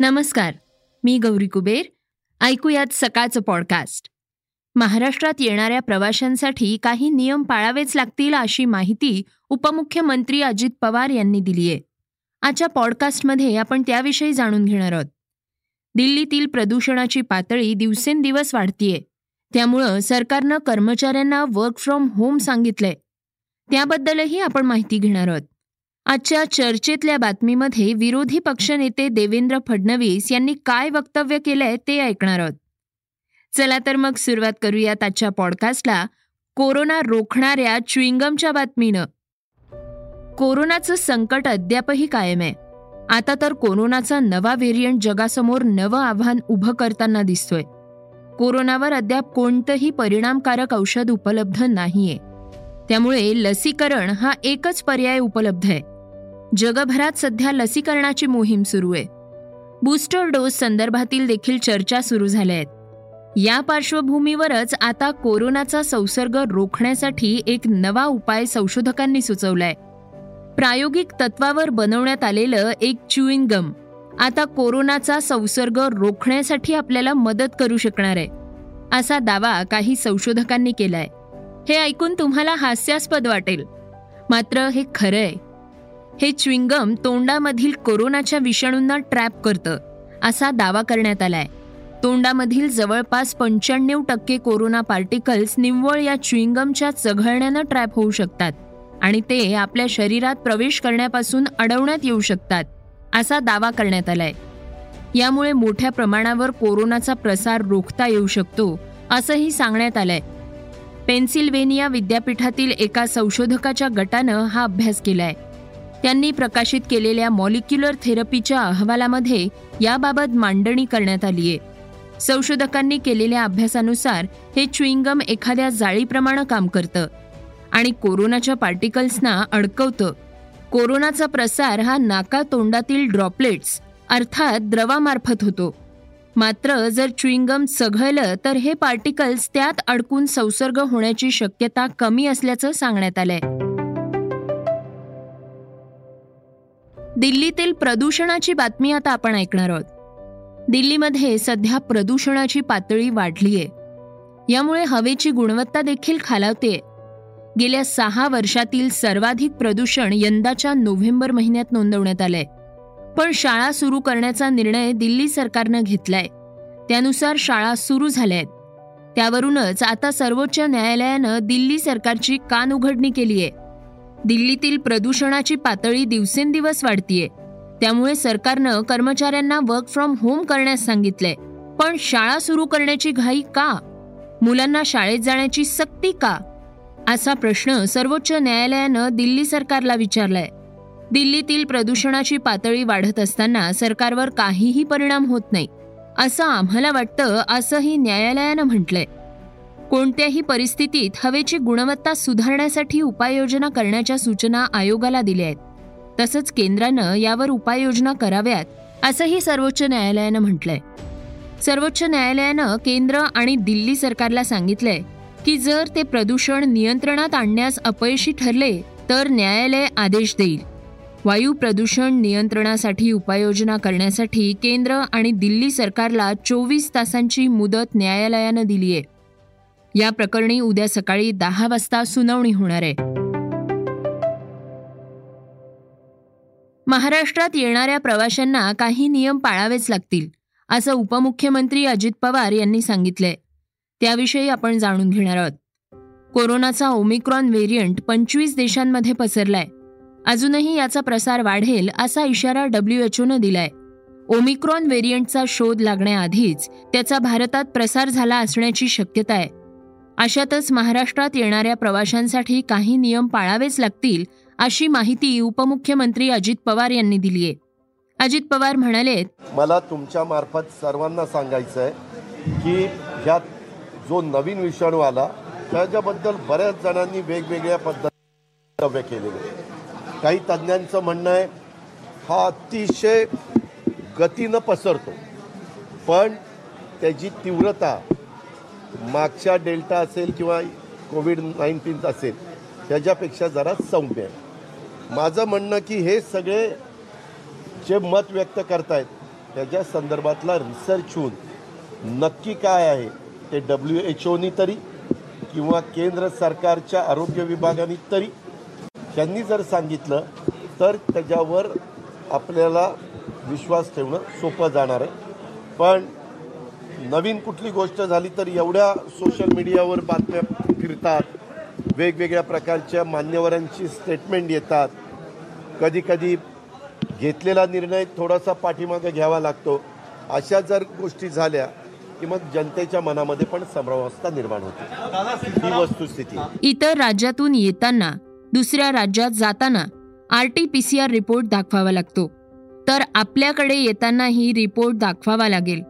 नमस्कार मी गौरी कुबेर. ऐकूयात सकाळचं पॉडकास्ट महाराष्ट्रात येणाऱ्या प्रवाशांसाठी काही नियम पाळावेच लागतील अशी माहिती उपमुख्यमंत्री अजित पवार यांनी दिली आहे. आजच्या पॉडकास्टमध्ये आपण त्याविषयी जाणून घेणार आहोत. दिल्लीतील प्रदूषणाची पातळी दिवसेंदिवस वाढतीये. त्यामुळं सरकारनं कर्मचाऱ्यांना वर्क फ्रॉम होम सांगितलंय. त्याबद्दलही आपण माहिती घेणार आहोत. आजच्या चर्चेतल्या बातमीमध्ये विरोधी पक्षनेते देवेंद्र फडणवीस यांनी काय वक्तव्य केलंय ते ऐकणार आहोत. चला तर मग सुरुवात करूयात आजच्या पॉडकास्टला. कोरोना रोखणाऱ्या च्युईंगमच्या बातमीनं. कोरोनाचं संकट अद्यापही कायम आहे. आता तर कोरोनाचा नवा व्हेरियंट जगासमोर नवं आव्हान उभं करताना दिसतोय. कोरोनावर अद्याप कोणतंही परिणामकारक औषध उपलब्ध नाहीये. त्यामुळे लसीकरण हा एकच पर्याय उपलब्ध आहे. जगभरात सध्या लसीकरणाची मोहीम सुरू आहे. बूस्टर डोस संदर्भातील देखील चर्चा सुरू झाल्या आहेत. या पार्श्वभूमीवरच आता कोरोनाचा संसर्ग रोखण्यासाठी एक नवा उपाय संशोधकांनी सुचवलाय. प्रायोगिक तत्वावर बनवण्यात आलेलं एक च्युईंग गम आता कोरोनाचा संसर्ग रोखण्यासाठी आपल्याला मदत करू शकणार आहे असा दावा काही संशोधकांनी केलाय. हे ऐकून तुम्हाला हास्यास्पद वाटेल. मात्र हे खरं आहे हे च्विंगम तोंडामधील कोरोनाच्या विषाणूंना ट्रॅप करतं असा दावा करण्यात आलाय. तोंडामधील जवळपास पंच्याण्णव टक्के कोरोना पार्टिकल्स निव्वळ या च्विंगमच्या चघळण्यानं ट्रॅप होऊ शकतात आणि ते आपल्या शरीरात प्रवेश करण्यापासून अडवण्यात येऊ शकतात असा दावा करण्यात आलाय. यामुळे मोठ्या प्रमाणावर कोरोनाचा प्रसार रोखता येऊ शकतो असंही सांगण्यात आलंय. पेन्सिल्वेनिया विद्यापीठातील एका संशोधकाच्या गटानं हा अभ्यास केलाय. त्यांनी प्रकाशित केलेल्या मॉलिक्युलर थेरपीच्या अहवालामध्ये याबाबत मांडणी करण्यात आली आहे. संशोधकांनी केलेल्या अभ्यासानुसार हे च्युईंगम एखाद्या जाळीप्रमाणे काम करतं आणि कोरोनाच्या पार्टिकल्सना अडकवतं. कोरोनाचा प्रसार हा नाका तोंडातील ड्रॉपलेट्स अर्थात द्रवामार्फत होतो. मात्र जर च्युईंगम चघळलं तर हे पार्टिकल्स त्यात अडकून संसर्ग होण्याची शक्यता कमी असल्याचं सांगण्यात आलंय. दिल्लीतील प्रदूषणाची बातमी आता आपण ऐकणार आहोत. दिल्लीमध्ये सध्या प्रदूषणाची पातळी वाढलीय. यामुळे हवेची गुणवत्ता देखील खालावते गेल्या सहा वर्षातील सर्वाधिक प्रदूषण यंदाच्या नोव्हेंबर महिन्यात नोंदवण्यात आलंय. पण शाळा सुरू करण्याचा निर्णय दिल्ली सरकारनं घेतलाय. त्यानुसार शाळा सुरू झाल्या आहेत त्यावरूनच आता सर्वोच्च न्यायालयानं दिल्ली सरकारची कान उघडणी केली आहे दिल्लीतील प्रदूषणाची पातळी दिवसेंदिवस वाढतीये. त्यामुळे सरकारनं कर्मचाऱ्यांना वर्क फ्रॉम होम करण्यास सांगितलंय. पण शाळा सुरू करण्याची घाई का? मुलांना शाळेत जाण्याची सक्ती का? असा प्रश्न सर्वोच्च न्यायालयानं दिल्ली सरकारला विचारलाय. दिल्लीतील प्रदूषणाची पातळी वाढत असताना सरकारवर काहीही परिणाम होत नाही असं आम्हाला वाटतं असंही न्यायालयानं म्हटलंय. कोणत्याही परिस्थितीत हवेची गुणवत्ता सुधारण्यासाठी उपाययोजना करण्याच्या सूचना आयोगाला दिल्या आहेत. तसंच केंद्रानं यावर उपाययोजना कराव्यात असंही सर्वोच्च न्यायालयानं म्हटलंय. सर्वोच्च न्यायालयानं केंद्र आणि दिल्ली सरकारला सांगितलंय की जर ते प्रदूषण नियंत्रणात आणण्यास अपयशी ठरले तर न्यायालय आदेश देईल. वायू प्रदूषण नियंत्रणासाठी उपाययोजना करण्यासाठी केंद्र आणि दिल्ली सरकारला चोवीस तासांची मुदत न्यायालयानं दिली आहे या प्रकरणी उद्या सकाळी दहा वाजता सुनावणी होणार आहे. महाराष्ट्रात येणाऱ्या प्रवाशांना काही नियम पाळावेच लागतील असं उपमुख्यमंत्री अजित पवार यांनी सांगितलंय. त्याविषयी आपण जाणून घेणार आहोत. कोरोनाचा ओमिक्रॉन व्हेरियंट पंचवीस देशांमध्ये पसरलाय. अजूनही याचा प्रसार वाढेल असा इशारा डब्ल्यूएचओनं दिलाय. ओमिक्रॉन व्हेरियंटचा शोध लागण्याआधीच त्याचा भारतात प्रसार झाला असण्याची शक्यता आहे. अशातच महाराष्ट्रात येणाऱ्या प्रवाशांसाठी काही नियम पाळावेच लागतील अशी माहिती उपमुख्यमंत्री अजित पवार यांनी दिली आहे. अजित पवार म्हणाले मला तुमच्या मार्फत सर्वांना सांगायचं आहे की ह्या जो नवीन विषाणू आला त्याच्याबद्दल बऱ्याच जणांनी वेगवेगळ्या पद्धती केलेले. काही तज्ज्ञांचं म्हणणं आहे हा अतिशय गतीनं पसरतो. पण त्याची तीव्रता मागच्या डेल्टा असेल किंवा कोविड नाईन्टीन असेल ह्याच्यापेक्षा जरा सौम्य आहे. माझं म्हणणं की हे सगळे जे मत व्यक्त करतायत त्याच्या संदर्भातला रिसर्च होऊन नक्की काय आहे ते डब्ल्यू एच ओनी तरी किंवा केंद्र सरकारच्या आरोग्य विभागाने तरी त्यांनी जर सांगितलं तर त्याच्यावर आपल्याला विश्वास ठेवणं सोपं जाणार आहे. पण नवीन कुठली गोष्ट झाली तर एवढ्या सोशल मीडियावर बातम्या फिरतात. वेगवेगळ्या प्रकारच्या मान्यवरांची स्टेटमेंट येतात. कधी कधी घेतलेला निर्णय थोडासा पाठीमागे घ्यावा लागतो. अशा जर गोष्टी झाल्या की मग जनतेच्या मनामध्ये पण संभ्रमावस्था निर्माण होते. ही वस्तुस्थिती इतर राज्यातून येताना दुसऱ्या राज्यात जाताना R T P C R report दाखवावा लागतो. तर आपल्याकडे येतानाही रिपोर्ट दाखवावा लागेल.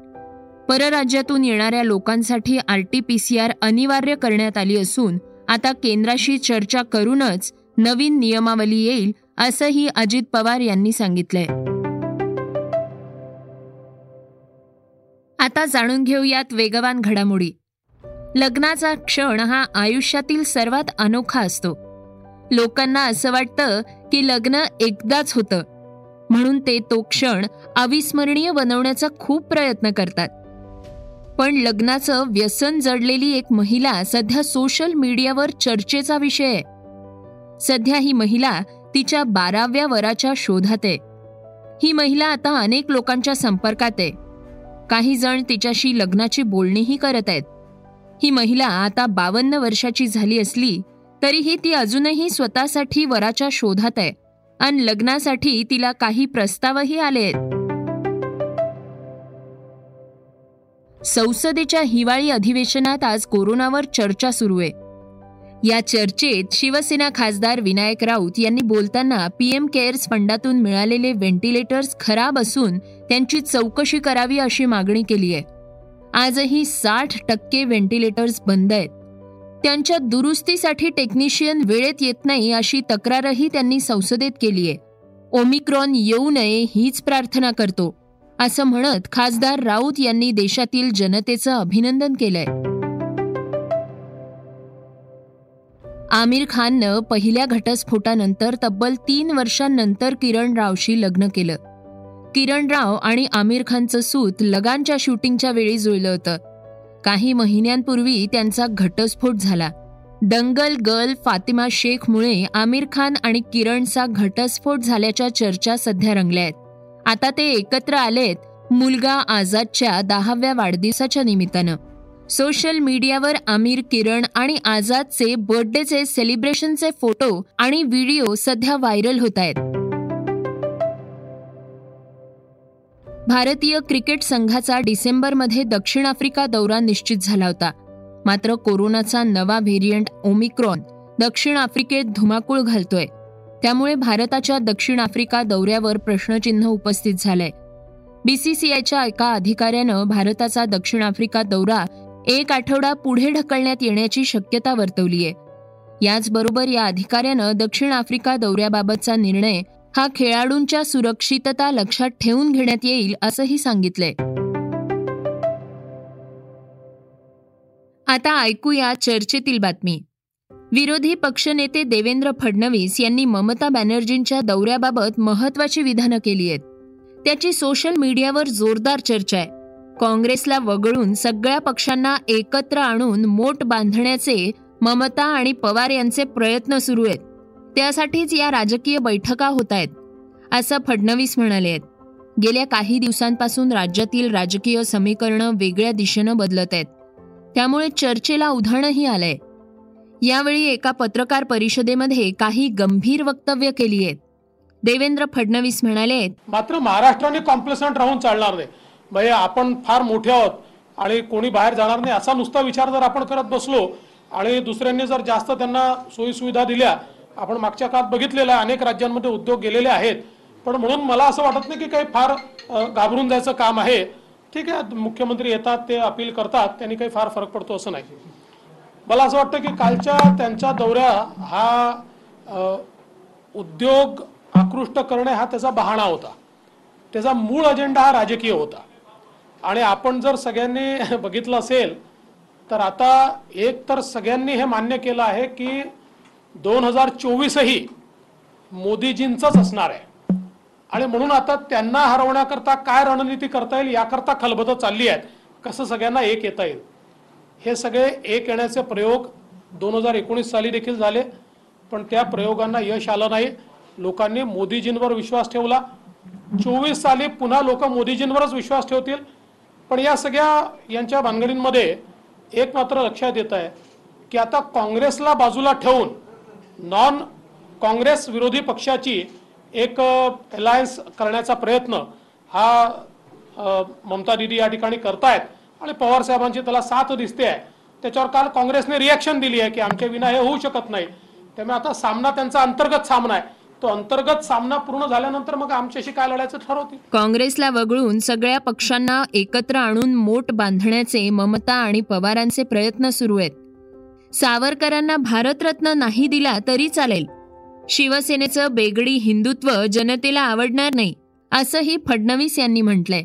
परराज्यातून येणाऱ्या लोकांसाठी R T P C R अनिवार्य करण्यात आली असून आता केंद्राशी चर्चा करूनच नवीन नियमावली येईल असंही अजित पवार यांनी सांगितलंय. आता जाणून घेऊयात वेगवान घडामोडी. लग्नाचा क्षण हा आयुष्यातील सर्वात अनोखा असतो. लोकांना असं वाटतं की लग्न एकदाच होतं. म्हणून ते तो क्षण अविस्मरणीय बनवण्याचा खूप प्रयत्न करतात. पण लग्नाचं व्यसन जडलेली एक महिला सध्या सोशल मीडियावर चर्चेचा विषय आहे. सध्या ही महिला तिच्या बाराव्या वराच्या शोधात आहे. ही महिला आता अनेक लोकांच्या संपर्कात आहे. काही जण तिच्याशी लग्नाची बोलणीही करत आहेत. ही महिला आता बावन्न वर्षाची झाली असली तरीही ती अजूनही स्वतःसाठी वराच्या शोधात आहे. आणि लग्नासाठी तिला काही प्रस्तावही आले आहेत. संसदेच्या हिवाळी अधिवेशनात आज कोरोनावर चर्चा सुरू आहे. या चर्चेत शिवसेना खासदार विनायक राऊत यांनी बोलताना पीएम केअर्स फंडातून मिळालेले व्हेंटिलेटर्स खराब असून त्यांची चौकशी करावी अशी मागणी केली आहे. आजही साठ टक्के व्हेंटिलेटर्स बंद आहेत. त्यांच्या दुरुस्तीसाठी टेक्निशियन वेळेत येत नाही अशी तक्रारही त्यांनी संसदेत केली आहे. ओमिक्रॉन येऊ नये हीच प्रार्थना करतो. असं म्हणत खासदार राऊत यांनी देशातील जनतेचं अभिनंदन केलंय. आमिर खाननं पहिल्या घटस्फोटानंतर तब्बल तीन वर्षांनंतर किरण रावशी लग्न केलं. किरण राव आणि आमिर खानचं सूत लगानच्या शूटिंगच्या वेळी जुळलं होतं. काही महिन्यांपूर्वी त्यांचा घटस्फोट झाला. दंगल गर्ल फातिमा शेखमुळे आमिर खान आणि किरणचा घटस्फोट झाल्याच्या चर्चा सध्या रंगल्या आहेत. आता ते एकत्र आलेत मुलगा आझादच्या दहाव्या वाढदिवसाच्या निमित्तानं. सोशल मीडियावर आमिर किरण आणि आझादचे बर्थडेचे सेलिब्रेशनचे फोटो आणि व्हिडिओ सध्या व्हायरल होत आहेत. भारतीय क्रिकेट संघाचा डिसेंबरमध्ये दक्षिण आफ्रिका दौरा निश्चित झाला होता. मात्र कोरोनाचा नवा व्हेरियंट ओमिक्रॉन दक्षिण आफ्रिकेत धुमाकूळ घालतोय. त्यामुळे भारताच्या दक्षिण आफ्रिका दौऱ्यावर प्रश्नचिन्ह उपस्थित झालंय. बीसीसीआयच्या एका अधिकाऱ्यानं भारताचा दक्षिण आफ्रिका दौरा एक आठवडा पुढे ढकलण्यात येण्याची शक्यता वर्तवली आहे. याचबरोबर या अधिकाऱ्यानं दक्षिण आफ्रिका दौऱ्याबाबतचा निर्णय हा खेळाडूंच्या सुरक्षितता लक्षात ठेवून घेण्यात येईल असंही सांगितलंय. आता ऐकूया चर्चेतील बातमी. विरोधी पक्षनेते देवेंद्र फडणवीस यांनी ममता बॅनर्जींच्या दौऱ्याबाबत महत्वाची विधानं केली आहेत. त्याची सोशल मीडियावर जोरदार चर्चा आहे. काँग्रेसला वगळून सगळ्या पक्षांना एकत्र आणून मोट बांधण्याचे ममता आणि पवार यांचे प्रयत्न सुरू आहेत. त्यासाठीच या राजकीय बैठका होत आहेत असं फडणवीस म्हणाले आहेत. गेल्या काही दिवसांपासून राज्यातील राजकीय समीकरणं वेगळ्या दिशेनं बदलत आहेत. त्यामुळे चर्चेला उधाणही आलंय. यावेळी एका पत्रकार परिषदेमध्ये काही गंभीर वक्तव्य केली आहेत. देवेंद्र फडणवीस म्हणाले मात्र महाराष्ट्राने कॉम्प्लेसंट राहून चालणार नाही. म्हणजे आपण फार मोठे आहोत आणि कोणी बाहेर जाणार नाही असा नुसता विचार जर आपण करत बसलो आणि दुसऱ्यांनी जर जास्त त्यांना सोयीसुविधा दिल्या आपण मागच्या काळात बघितलेलं आहे अनेक राज्यांमध्ये उद्योग गेलेले आहेत. पण म्हणून मला असं वाटत नाही की काही फार घाबरून जायचं काम आहे. ठीक आहे मुख्यमंत्री येतात ते अपील करतात त्यांनी काही फार फरक पडतो असं नाही. मला असं वाटतं की कालच्या त्यांचा दौऱ्या हा उद्योग आकृष्ट करणे हा त्याचा बहाणा होता. त्याचा मूळ अजेंडा हा राजकीय होता. आणि आपण जर सगळ्यांनी बघितलं असेल तर आता एक तर सगळ्यांनी हे मान्य केलं आहे की दोन हजार चोवीसही मोदीजींचंच असणार आहे. आणि म्हणून आता त्यांना हरवण्याकरता काय रणनीती करता येईल याकरता खलबतं चालली आहेत. कसं सगळ्यांना एक येता येईल? हे सगळे एक येण्याचे प्रयोग दोन हजार एकोणीस साली देखील झाले पण त्या प्रयोगांना यश आलं नाही. लोकांनी मोदीजींवर विश्वास ठेवला. चोवीस साली पुन्हा लोक मोदीजींवरच विश्वास ठेवतील. पण या सगळ्या यांच्या भानगडींमध्ये एक मात्र लक्षात येत आहे की आता काँग्रेसला बाजूला ठेवून नॉन काँग्रेस विरोधी पक्षाची एक अलायन्स करण्याचा प्रयत्न हा ममता दिदी या ठिकाणी करतायत. आणि पवार साहेबांची त्याला साथ दिसते आहे त्याच्यावर काल काँग्रेसने रिॲक्शन दिली आहे की आमच्या विना हे होऊ शकत नाही. त्यामुळे आता सामना त्यांचा अंतर्गत सामना आहे. तो अंतर्गत सामना पूर्ण झाल्यानंतर मग आमच्याशी काय लढायचं ठरवते काँग्रेसला वगळून सगळ्या पक्षांना एकत्र आणून मोट बांधण्याचे ममता आणि पवारांचे प्रयत्न सुरू आहेत. सावरकरांना भारतरत्न नाही दिला तरी चालेल. शिवसेनेचं बेगडी हिंदुत्व जनतेला आवडणार नाही असंही फडणवीस यांनी म्हटलंय.